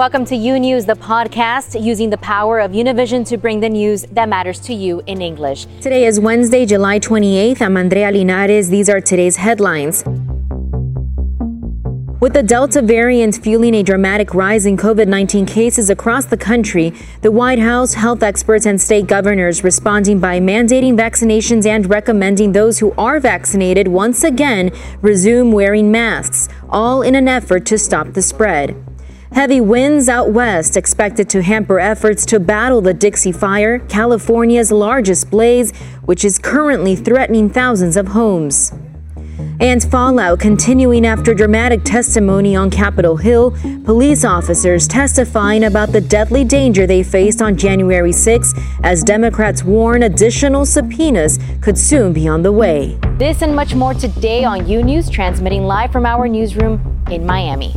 Welcome to U News, the podcast, using the power of Univision to bring the news that matters to you in English. Today is Wednesday, July 28th. I'm Andrea Linares. These are today's headlines. With the Delta variant fueling a dramatic rise in COVID 19 cases across the country, the White House, health experts, and state governors responding by mandating vaccinations and recommending those who are vaccinated once again resume wearing masks, all in an effort to stop the spread. Heavy winds out west expected to hamper efforts to battle the Dixie Fire, California's largest blaze, which is currently threatening thousands of homes. And fallout continuing after dramatic testimony on Capitol Hill, police officers testifying about the deadly danger they faced on January 6 as Democrats warn additional subpoenas could soon be on the way. This and much more today on U News, transmitting live from our newsroom in Miami.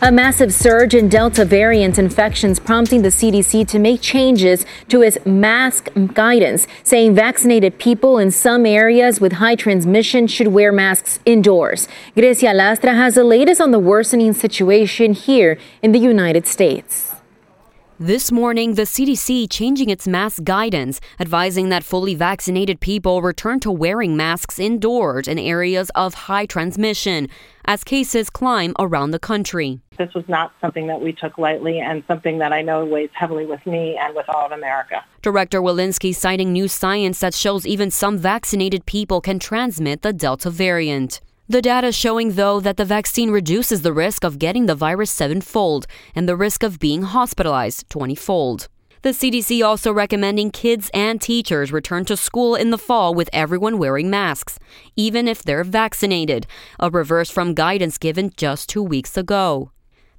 A massive surge in Delta variant infections prompting the CDC to make changes to its mask guidance, saying vaccinated people in some areas with high transmission should wear masks indoors. Grecia Lastra has the latest on the worsening situation here in the United States. This morning, the CDC changing its mask guidance, advising that fully vaccinated people return to wearing masks indoors in areas of high transmission as cases climb around the country. This was not something that we took lightly and something that I know weighs heavily with me and with all of America. Director Walensky citing new science that shows even some vaccinated people can transmit the Delta variant. The data showing, though, that the vaccine reduces the risk of getting the virus sevenfold and the risk of being hospitalized 20 fold. The CDC also recommending kids and teachers return to school in the fall with everyone wearing masks, even if they're vaccinated, a reverse from guidance given just two weeks ago.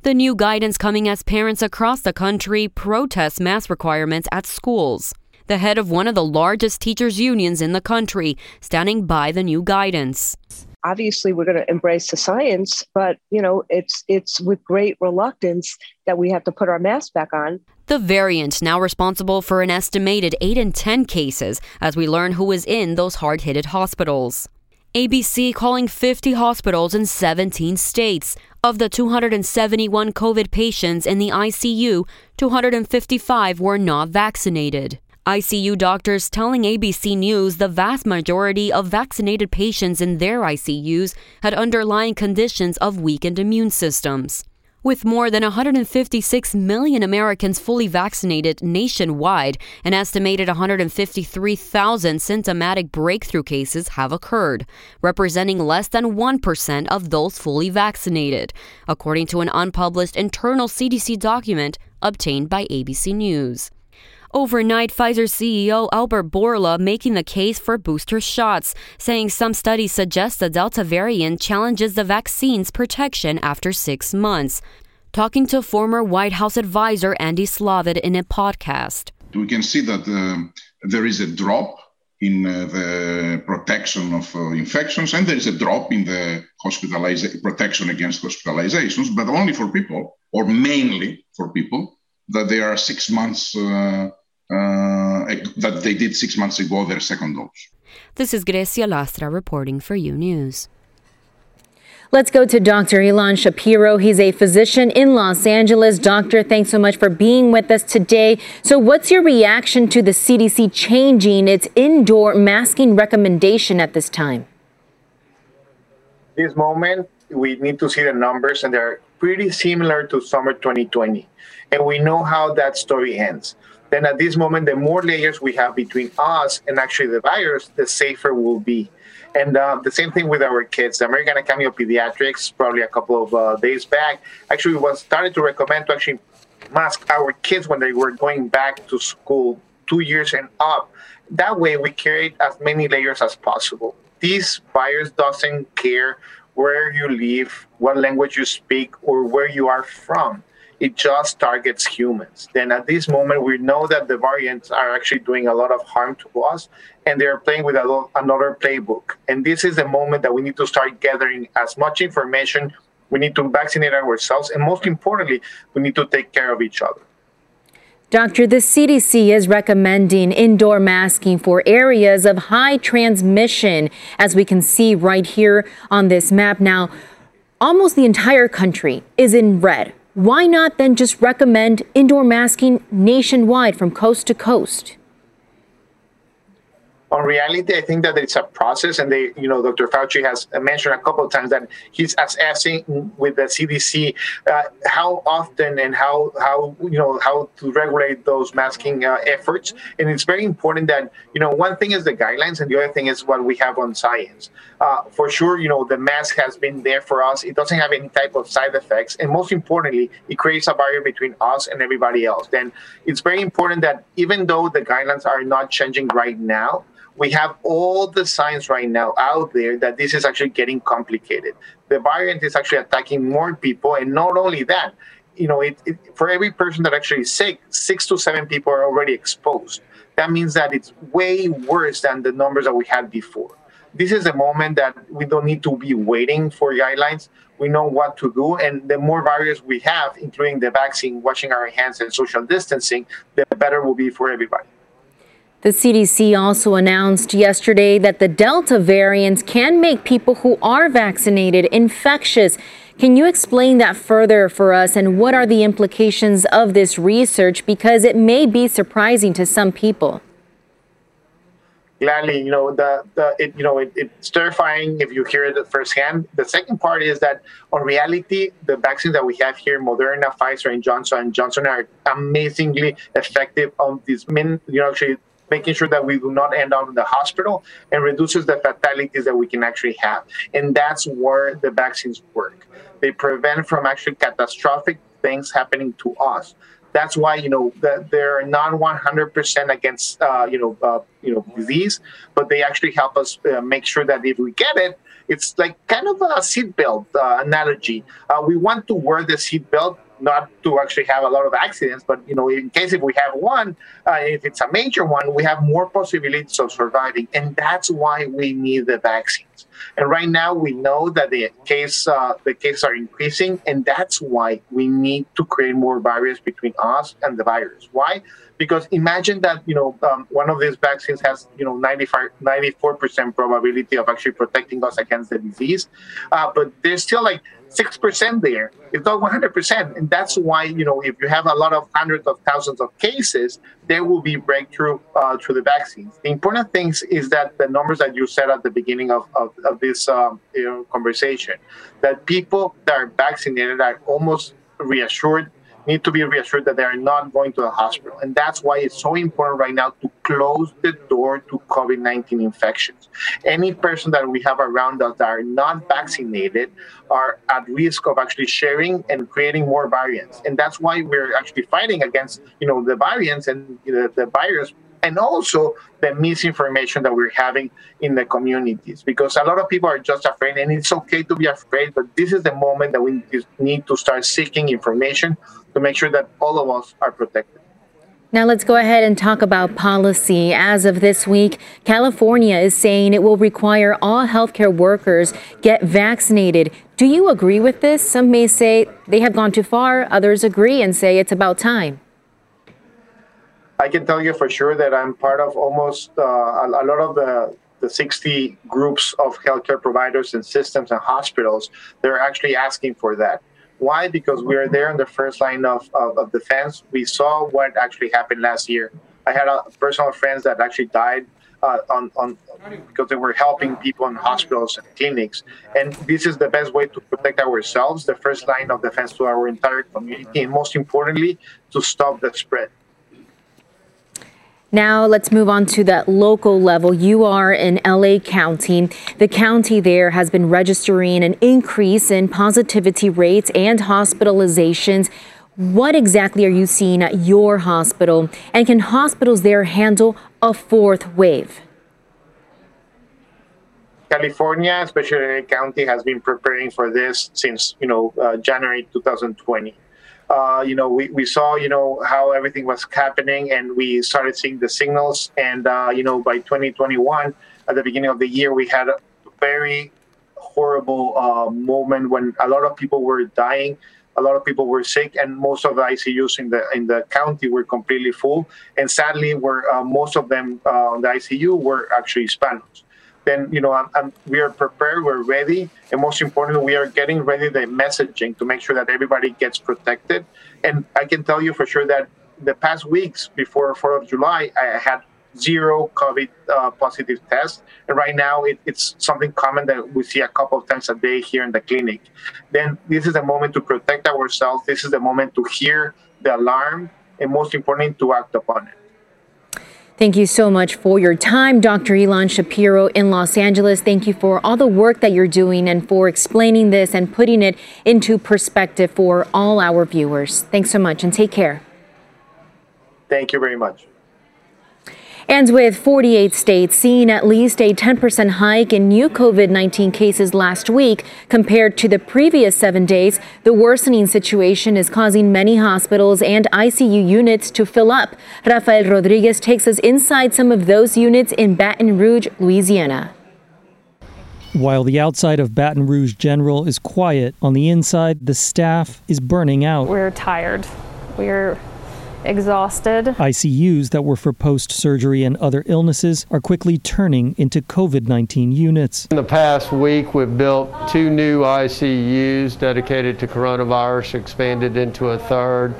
The new guidance coming as parents across the country protest mask requirements at schools. The head of one of the largest teachers' unions in the country standing by the new guidance obviously we're going to embrace the science but you know it's it's with great reluctance that we have to put our mask back on. The variant now responsible for an estimated 8 in 10 cases as we learn who is in those hard-hit hospitals. abc calling 50 hospitals in 17 states. Of the 271 covid patients in the icu 255 were not vaccinated ICU doctors telling ABC News the vast majority of vaccinated patients in their ICUs had underlying conditions of weakened immune systems. With more than 156 million Americans fully vaccinated nationwide, an estimated 153,000 symptomatic breakthrough cases have occurred, representing less than 1% of those fully vaccinated, according to an unpublished internal CDC document obtained by ABC News. Overnight, Pfizer CEO Albert Bourla making the case for booster shots, saying some studies suggest the Delta variant challenges the vaccine's protection after six months. Talking to former White House advisor Andy Slavitt in a podcast. We can see that uh, there is a drop in uh, the protection of uh, infections, and there is a drop in the hospitalization protection against hospitalizations, but only for people, or mainly for people, that they are six months uh, Uh, that they did six months ago their second dose. This is Grecia Lastra reporting for U News. Let's go to Dr. Ilan Shapiro. He's a physician in Los Angeles. Doctor, thanks so much for being with us today. So, what's your reaction to the CDC changing its indoor masking recommendation at this time? This moment, we need to see the numbers, and they're pretty similar to summer 2020. And we know how that story ends then at this moment, the more layers we have between us and actually the virus, the safer we'll be. And uh, the same thing with our kids. The American Academy of Pediatrics, probably a couple of uh, days back, actually was started to recommend to actually mask our kids when they were going back to school, two years and up. That way, we carried as many layers as possible. This virus doesn't care where you live, what language you speak, or where you are from it just targets humans. Then at this moment, we know that the variants are actually doing a lot of harm to us and they're playing with a, another playbook. And this is the moment that we need to start gathering as much information. We need to vaccinate ourselves. And most importantly, we need to take care of each other. Doctor, the CDC is recommending indoor masking for areas of high transmission, as we can see right here on this map. Now, almost the entire country is in red. Why not then just recommend indoor masking nationwide from coast to coast? On reality, I think that it's a process, and they, you know, Dr. Fauci has mentioned a couple of times that he's assessing with the CDC uh, how often and how how you know how to regulate those masking uh, efforts. And it's very important that you know one thing is the guidelines, and the other thing is what we have on science. Uh, for sure, you know, the mask has been there for us. It doesn't have any type of side effects, and most importantly, it creates a barrier between us and everybody else. Then it's very important that even though the guidelines are not changing right now we have all the signs right now out there that this is actually getting complicated. The variant is actually attacking more people, and not only that, you know, it, it, for every person that actually is sick, six to seven people are already exposed. That means that it's way worse than the numbers that we had before. This is a moment that we don't need to be waiting for guidelines. We know what to do, and the more barriers we have, including the vaccine, washing our hands, and social distancing, the better will be for everybody. The CDC also announced yesterday that the Delta variant can make people who are vaccinated infectious. Can you explain that further for us and what are the implications of this research because it may be surprising to some people? Gladly, you know, the, the it, you know, it, it's terrifying if you hear it firsthand. The second part is that on reality, the vaccines that we have here, Moderna, Pfizer, and Johnson and Johnson are amazingly effective on these, you know, actually making sure that we do not end up in the hospital and reduces the fatalities that we can actually have. And that's where the vaccines work. They prevent from actually catastrophic things happening to us. That's why you know that they're not 100% against uh, you know uh, you know disease, but they actually help us uh, make sure that if we get it, it's like kind of a seatbelt uh, analogy. Uh, we want to wear the seatbelt not to actually have a lot of accidents, but you know, in case if we have one, uh, if it's a major one, we have more possibilities of surviving, and that's why we need the vaccines. And right now, we know that the case uh, the cases are increasing, and that's why we need to create more barriers between us and the virus. Why? Because imagine that you know um, one of these vaccines has you know 95, 94 percent probability of actually protecting us against the disease, uh, but there's still like six percent there. It's not one hundred percent, and that's why you know if you have a lot of hundreds of thousands of cases, there will be breakthrough uh, through the vaccines. The important thing is that the numbers that you said at the beginning of, of, of this um, you know, conversation, that people that are vaccinated are almost reassured need to be reassured that they are not going to the hospital. And that's why it's so important right now to close the door to COVID 19 infections. Any person that we have around us that are not vaccinated are at risk of actually sharing and creating more variants. And that's why we're actually fighting against, you know, the variants and you know, the virus and also the misinformation that we're having in the communities because a lot of people are just afraid and it's okay to be afraid but this is the moment that we need to start seeking information to make sure that all of us are protected now let's go ahead and talk about policy. As of this week, California is saying it will require all healthcare workers get vaccinated. Do you agree with this? Some may say they have gone too far, others agree and say it's about time. I can tell you for sure that I'm part of almost uh, a, lot of the, the 60 groups of healthcare providers and systems and hospitals. They're actually asking for that. Why? Because we are there in the first line of, of, of defense. We saw what actually happened last year. I had a personal friends that actually died uh, on, on because they were helping people in hospitals and clinics. And this is the best way to protect ourselves, the first line of defense to our entire community, and most importantly, to stop the spread. Now let's move on to that local level. You are in LA County. The county there has been registering an increase in positivity rates and hospitalizations. What exactly are you seeing at your hospital? And can hospitals there handle a fourth wave? California, especially LA County, has been preparing for this since you know uh, January 2020 uh, you know, we, we saw, you know, how everything was happening and we started seeing the signals. And, uh, you know, by 2021, at the beginning of the year, we had a very horrible uh, moment when a lot of people were dying. A lot of people were sick, and most of the ICUs in the in the county were completely full. And sadly, were uh, most of them uh, on the ICU were actually Spanish. Then you know we are prepared, we're ready, and most importantly, we are getting ready the messaging to make sure that everybody gets protected. And I can tell you for sure that the past weeks before 4th of July, I had zero COVID uh, positive tests. And right now, it, it's something common that we see a couple of times a day here in the clinic. Then this is the moment to protect ourselves. This is the moment to hear the alarm, and most importantly, to act upon it. Thank you so much for your time, Dr. Ilan Shapiro in Los Angeles. Thank you for all the work that you're doing and for explaining this and putting it into perspective for all our viewers. Thanks so much and take care. Thank you very much. And with 48 states seeing at least a 10% hike in new COVID 19 cases last week compared to the previous seven days, the worsening situation is causing many hospitals and ICU units to fill up. Rafael Rodriguez takes us inside some of those units in Baton Rouge, Louisiana. While the outside of Baton Rouge General is quiet, on the inside, the staff is burning out. We're tired. We're exhausted. ICUs that were for post surgery and other illnesses are quickly turning into COVID 19 units. In the past week, we've built two new ICUs dedicated to coronavirus, expanded into a third,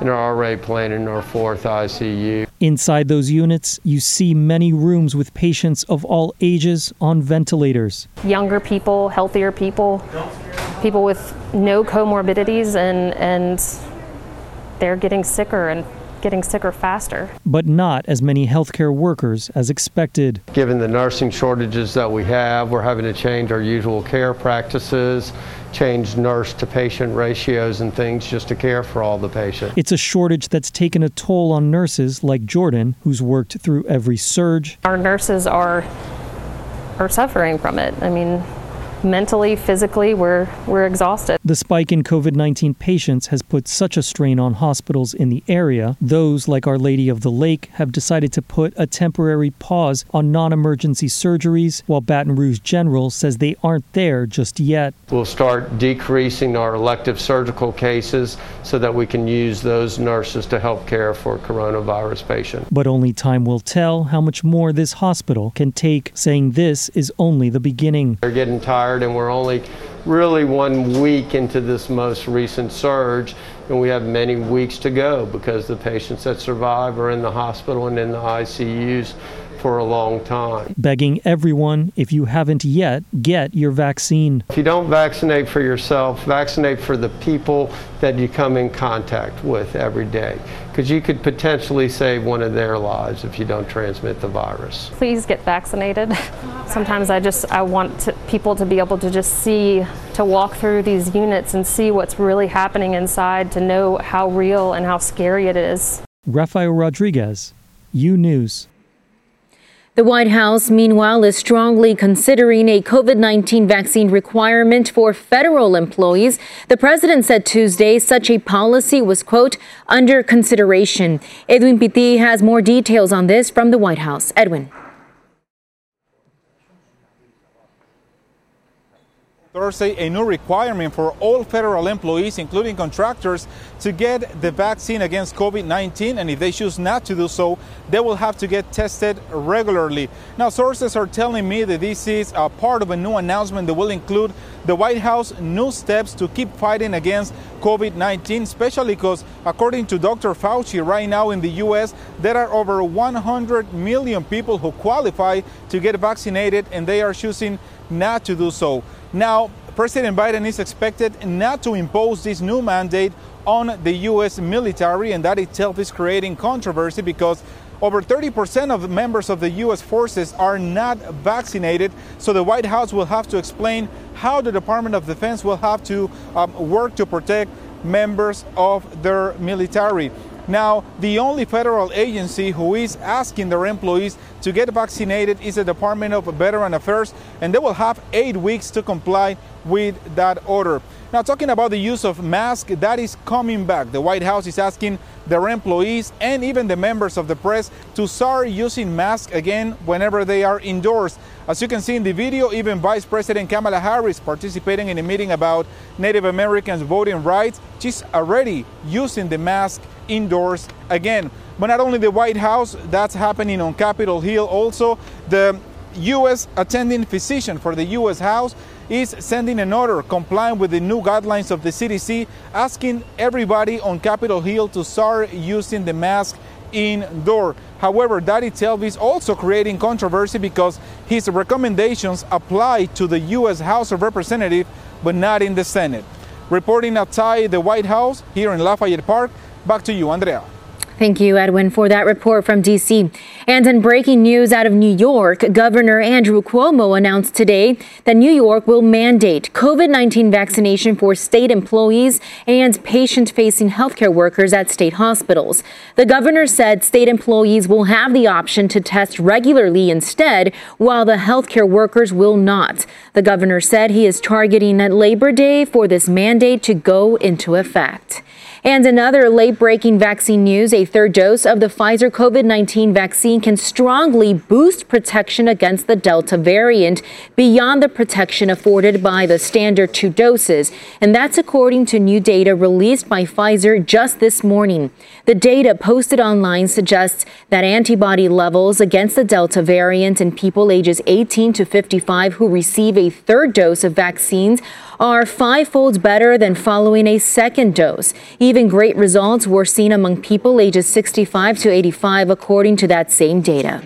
and are already planning our fourth ICU. Inside those units, you see many rooms with patients of all ages on ventilators. Younger people, healthier people, people with no comorbidities and, and they're getting sicker and getting sicker faster. But not as many healthcare workers as expected. Given the nursing shortages that we have, we're having to change our usual care practices, change nurse to patient ratios and things just to care for all the patients. It's a shortage that's taken a toll on nurses like Jordan, who's worked through every surge. Our nurses are are suffering from it. I mean, mentally, physically, we're, we're exhausted. The spike in COVID 19 patients has put such a strain on hospitals in the area. Those, like Our Lady of the Lake, have decided to put a temporary pause on non emergency surgeries, while Baton Rouge General says they aren't there just yet. We'll start decreasing our elective surgical cases so that we can use those nurses to help care for coronavirus patients. But only time will tell how much more this hospital can take, saying this is only the beginning. They're getting tired and we're only really one week into this most recent surge and we have many weeks to go because the patients that survive are in the hospital and in the ICUs for a long time. Begging everyone, if you haven't yet, get your vaccine. If you don't vaccinate for yourself, vaccinate for the people that you come in contact with every day. Because you could potentially save one of their lives if you don't transmit the virus. Please get vaccinated. Sometimes I just I want to, people to be able to just see, to walk through these units and see what's really happening inside, to know how real and how scary it is. Rafael Rodriguez, U News. The White House, meanwhile, is strongly considering a COVID 19 vaccine requirement for federal employees. The president said Tuesday such a policy was, quote, under consideration. Edwin Pitti has more details on this from the White House. Edwin. Thursday, a new requirement for all federal employees, including contractors, to get the vaccine against COVID 19. And if they choose not to do so, they will have to get tested regularly. Now, sources are telling me that this is a part of a new announcement that will include the White House new steps to keep fighting against COVID 19, especially because, according to Dr. Fauci, right now in the U.S., there are over 100 million people who qualify to get vaccinated, and they are choosing not to do so. Now, President Biden is expected not to impose this new mandate on the U.S. military, and that itself is creating controversy because over 30% of members of the U.S. forces are not vaccinated. So the White House will have to explain how the Department of Defense will have to um, work to protect members of their military. Now, the only federal agency who is asking their employees to get vaccinated is the Department of Veteran Affairs, and they will have eight weeks to comply with that order. Now, talking about the use of masks, that is coming back. The White House is asking their employees and even the members of the press to start using masks again whenever they are indoors. As you can see in the video, even Vice President Kamala Harris participating in a meeting about Native Americans voting rights, she's already using the mask indoors again. But not only the White House, that's happening on Capitol Hill also. The U.S. attending physician for the U.S. House is sending an order complying with the new guidelines of the CDC, asking everybody on Capitol Hill to start using the mask indoor. However, that itself is also creating controversy because his recommendations apply to the U.S. House of Representatives, but not in the Senate. Reporting outside the White House here in Lafayette Park, back to you, Andrea. Thank you, Edwin, for that report from D.C. And in breaking news out of New York, Governor Andrew Cuomo announced today that New York will mandate COVID 19 vaccination for state employees and patient facing healthcare workers at state hospitals. The governor said state employees will have the option to test regularly instead, while the healthcare workers will not. The governor said he is targeting Labor Day for this mandate to go into effect. And another late breaking vaccine news a third dose of the Pfizer COVID 19 vaccine can strongly boost protection against the Delta variant beyond the protection afforded by the standard two doses. And that's according to new data released by Pfizer just this morning. The data posted online suggests that antibody levels against the Delta variant in people ages 18 to 55 who receive a third dose of vaccines are fivefold better than following a second dose. Great results were seen among people ages 65 to 85, according to that same data.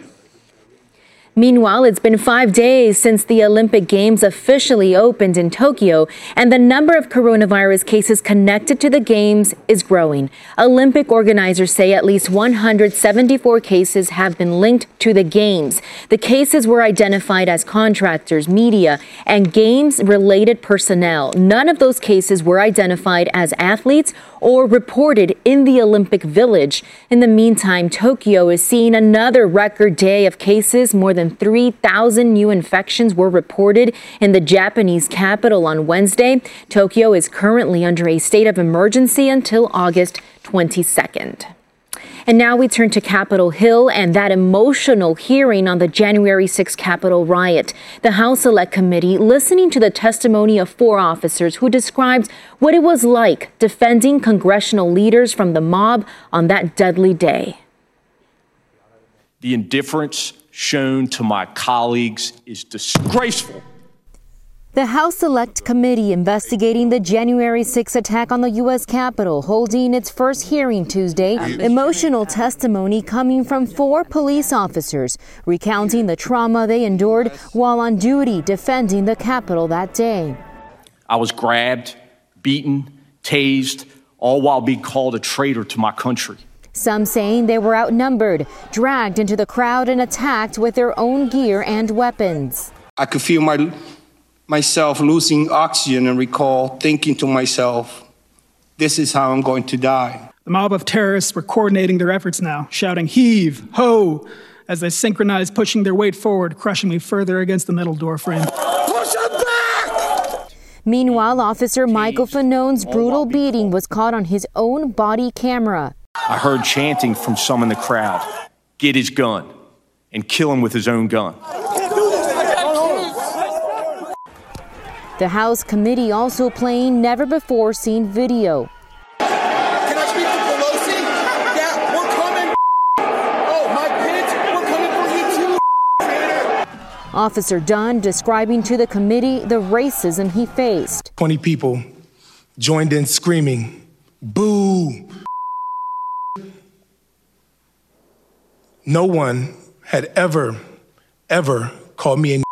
Meanwhile, it's been five days since the Olympic Games officially opened in Tokyo, and the number of coronavirus cases connected to the Games is growing. Olympic organizers say at least 174 cases have been linked to the Games. The cases were identified as contractors, media, and Games related personnel. None of those cases were identified as athletes or reported in the Olympic Village. In the meantime, Tokyo is seeing another record day of cases. More than 3,000 new infections were reported in the Japanese capital on Wednesday. Tokyo is currently under a state of emergency until August 22nd. And now we turn to Capitol Hill and that emotional hearing on the January 6 Capitol riot. The House Select Committee listening to the testimony of four officers who described what it was like defending congressional leaders from the mob on that deadly day. The indifference shown to my colleagues is disgraceful. The House Select Committee investigating the January 6 attack on the U.S. Capitol holding its first hearing Tuesday. Emotional testimony coming from four police officers recounting the trauma they endured while on duty defending the Capitol that day. I was grabbed, beaten, tased, all while being called a traitor to my country. Some saying they were outnumbered, dragged into the crowd, and attacked with their own gear and weapons. I could feel my myself losing oxygen and recall thinking to myself, this is how I'm going to die. The mob of terrorists were coordinating their efforts now, shouting, heave, ho, as they synchronized, pushing their weight forward, crushing me further against the metal door frame. Push back! Meanwhile, Officer Michael Fanone's brutal beating was caught on his own body camera. I heard chanting from some in the crowd get his gun and kill him with his own gun. The House committee also playing never before seen video. Can I speak to Pelosi? Yeah, we're coming. Oh, my pits, we're coming for you too. Officer Dunn describing to the committee the racism he faced. 20 people joined in screaming, boo. No one had ever, ever called me a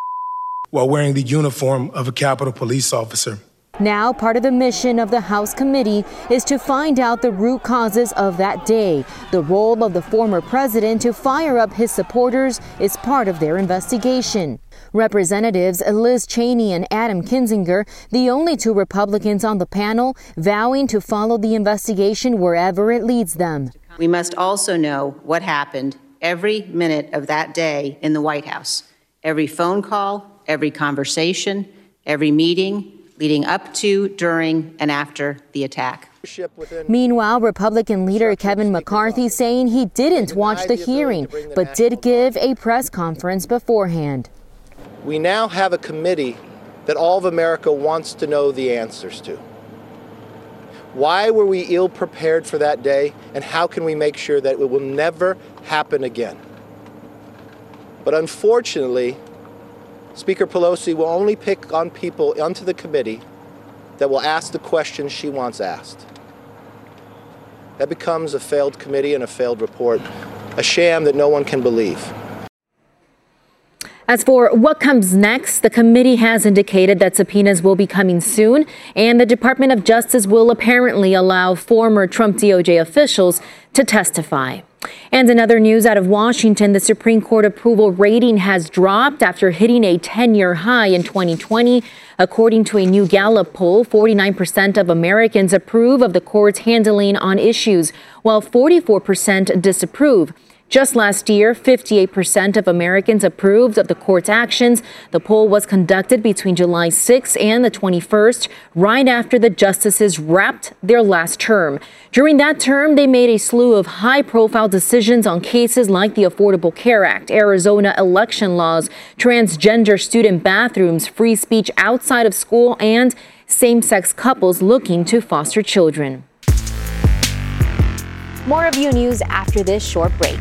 while wearing the uniform of a Capitol Police officer. Now, part of the mission of the House committee is to find out the root causes of that day. The role of the former president to fire up his supporters is part of their investigation. Representatives Liz Cheney and Adam Kinzinger, the only two Republicans on the panel, vowing to follow the investigation wherever it leads them. We must also know what happened every minute of that day in the White House. Every phone call, every conversation, every meeting leading up to, during, and after the attack. Meanwhile, Republican leader Kevin McCarthy saying he didn't watch the hearing, but did give a press conference beforehand. We now have a committee that all of America wants to know the answers to. Why were we ill prepared for that day, and how can we make sure that it will never happen again? But unfortunately, Speaker Pelosi will only pick on people onto the committee that will ask the questions she wants asked. That becomes a failed committee and a failed report, a sham that no one can believe. As for what comes next, the committee has indicated that subpoenas will be coming soon, and the Department of Justice will apparently allow former Trump DOJ officials to testify. And in other news out of Washington, the Supreme Court approval rating has dropped after hitting a 10 year high in 2020. According to a new Gallup poll, 49% of Americans approve of the court's handling on issues, while 44% disapprove. Just last year, 58% of Americans approved of the court's actions. The poll was conducted between July 6 and the 21st, right after the justices wrapped their last term. During that term, they made a slew of high profile decisions on cases like the Affordable Care Act, Arizona election laws, transgender student bathrooms, free speech outside of school, and same sex couples looking to foster children. More of you news after this short break.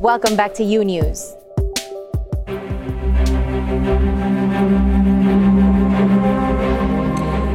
Welcome back to U News.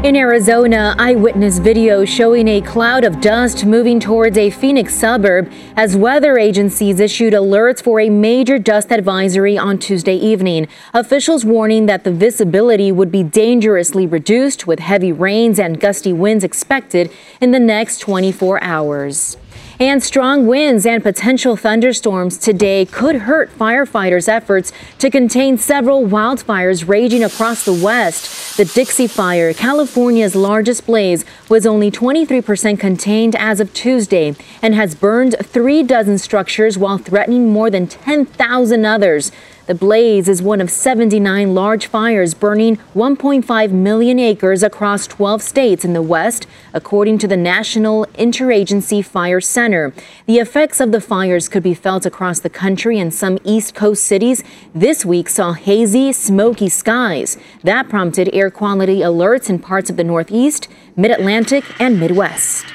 In Arizona, eyewitness video showing a cloud of dust moving towards a Phoenix suburb as weather agencies issued alerts for a major dust advisory on Tuesday evening. Officials warning that the visibility would be dangerously reduced with heavy rains and gusty winds expected in the next 24 hours. And strong winds and potential thunderstorms today could hurt firefighters' efforts to contain several wildfires raging across the West. The Dixie Fire, California's largest blaze, was only 23% contained as of Tuesday and has burned three dozen structures while threatening more than 10,000 others. The blaze is one of 79 large fires burning 1.5 million acres across 12 states in the West, according to the National Interagency Fire Center. The effects of the fires could be felt across the country and some East Coast cities this week saw hazy, smoky skies. That prompted air quality alerts in parts of the Northeast, Mid Atlantic, and Midwest.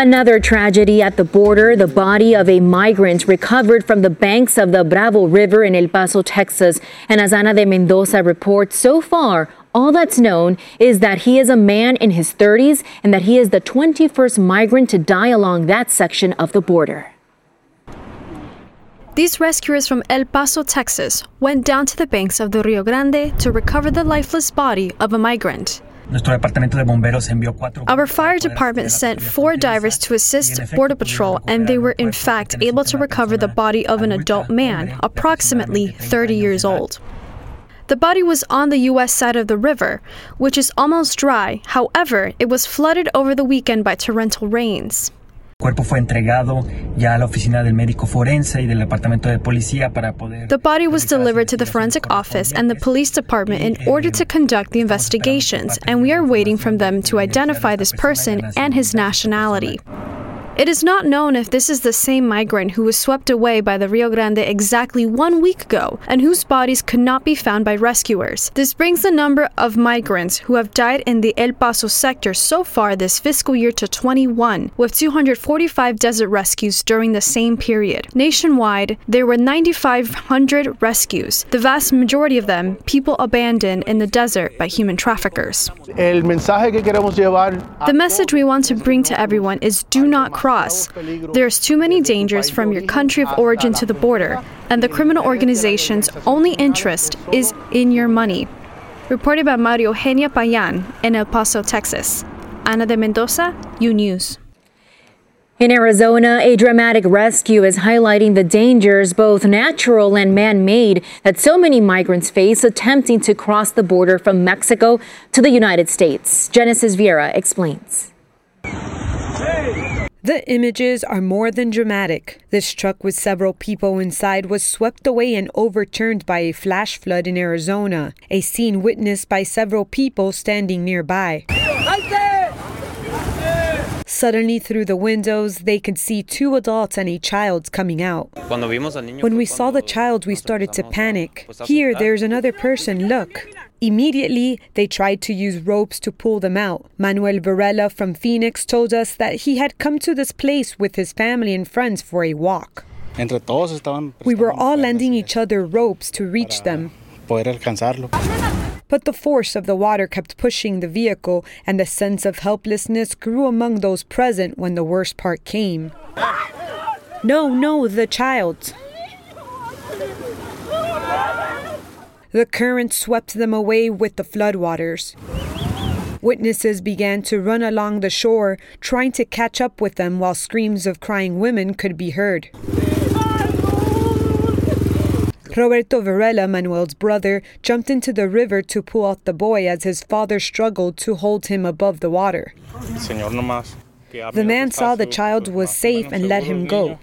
Another tragedy at the border. The body of a migrant recovered from the banks of the Bravo River in El Paso, Texas. And as Ana de Mendoza reports, so far, all that's known is that he is a man in his 30s and that he is the 21st migrant to die along that section of the border. These rescuers from El Paso, Texas, went down to the banks of the Rio Grande to recover the lifeless body of a migrant. Our fire department sent four divers to assist Border Patrol, and they were in fact able to recover the body of an adult man, approximately 30 years old. The body was on the U.S. side of the river, which is almost dry. However, it was flooded over the weekend by torrential rains cuerpo fue entregado ya a la oficina del médico forense y del departamento de policía para poder The body was delivered to the forensic office and the police department in eh, order to conduct the investigations and we are waiting from them to identify this person and his nationality. It is not known if this is the same migrant who was swept away by the Rio Grande exactly one week ago and whose bodies could not be found by rescuers. This brings the number of migrants who have died in the El Paso sector so far this fiscal year to 21, with 245 desert rescues during the same period. Nationwide, there were 9,500 rescues, the vast majority of them people abandoned in the desert by human traffickers. The message we want to bring to everyone is do not cross cross. There's too many dangers from your country of origin to the border, and the criminal organization's only interest is in your money. Reported by Mario Eugenia Payan in El Paso, Texas. Ana de Mendoza, U News. In Arizona, a dramatic rescue is highlighting the dangers, both natural and man made, that so many migrants face attempting to cross the border from Mexico to the United States. Genesis Vieira explains. The images are more than dramatic. This truck with several people inside was swept away and overturned by a flash flood in Arizona, a scene witnessed by several people standing nearby. Suddenly, through the windows, they could see two adults and a child coming out. When we saw the child, we started to panic. Here, there's another person, look. Immediately, they tried to use ropes to pull them out. Manuel Varela from Phoenix told us that he had come to this place with his family and friends for a walk. We were all lending each other ropes to reach them. But the force of the water kept pushing the vehicle, and the sense of helplessness grew among those present when the worst part came. No, no, the child. The current swept them away with the floodwaters. Witnesses began to run along the shore, trying to catch up with them while screams of crying women could be heard. Roberto Varela, Manuel's brother, jumped into the river to pull out the boy as his father struggled to hold him above the water. The man saw the child was safe and let him go.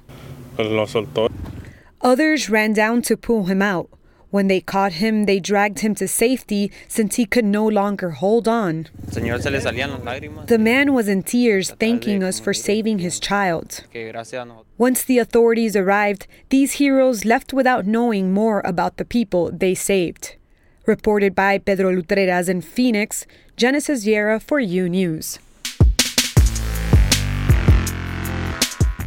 Others ran down to pull him out. When they caught him, they dragged him to safety since he could no longer hold on. The man was in tears, thanking us for saving his child. Once the authorities arrived, these heroes left without knowing more about the people they saved. Reported by Pedro Lutreras in Phoenix, Genesis Vieira for U News.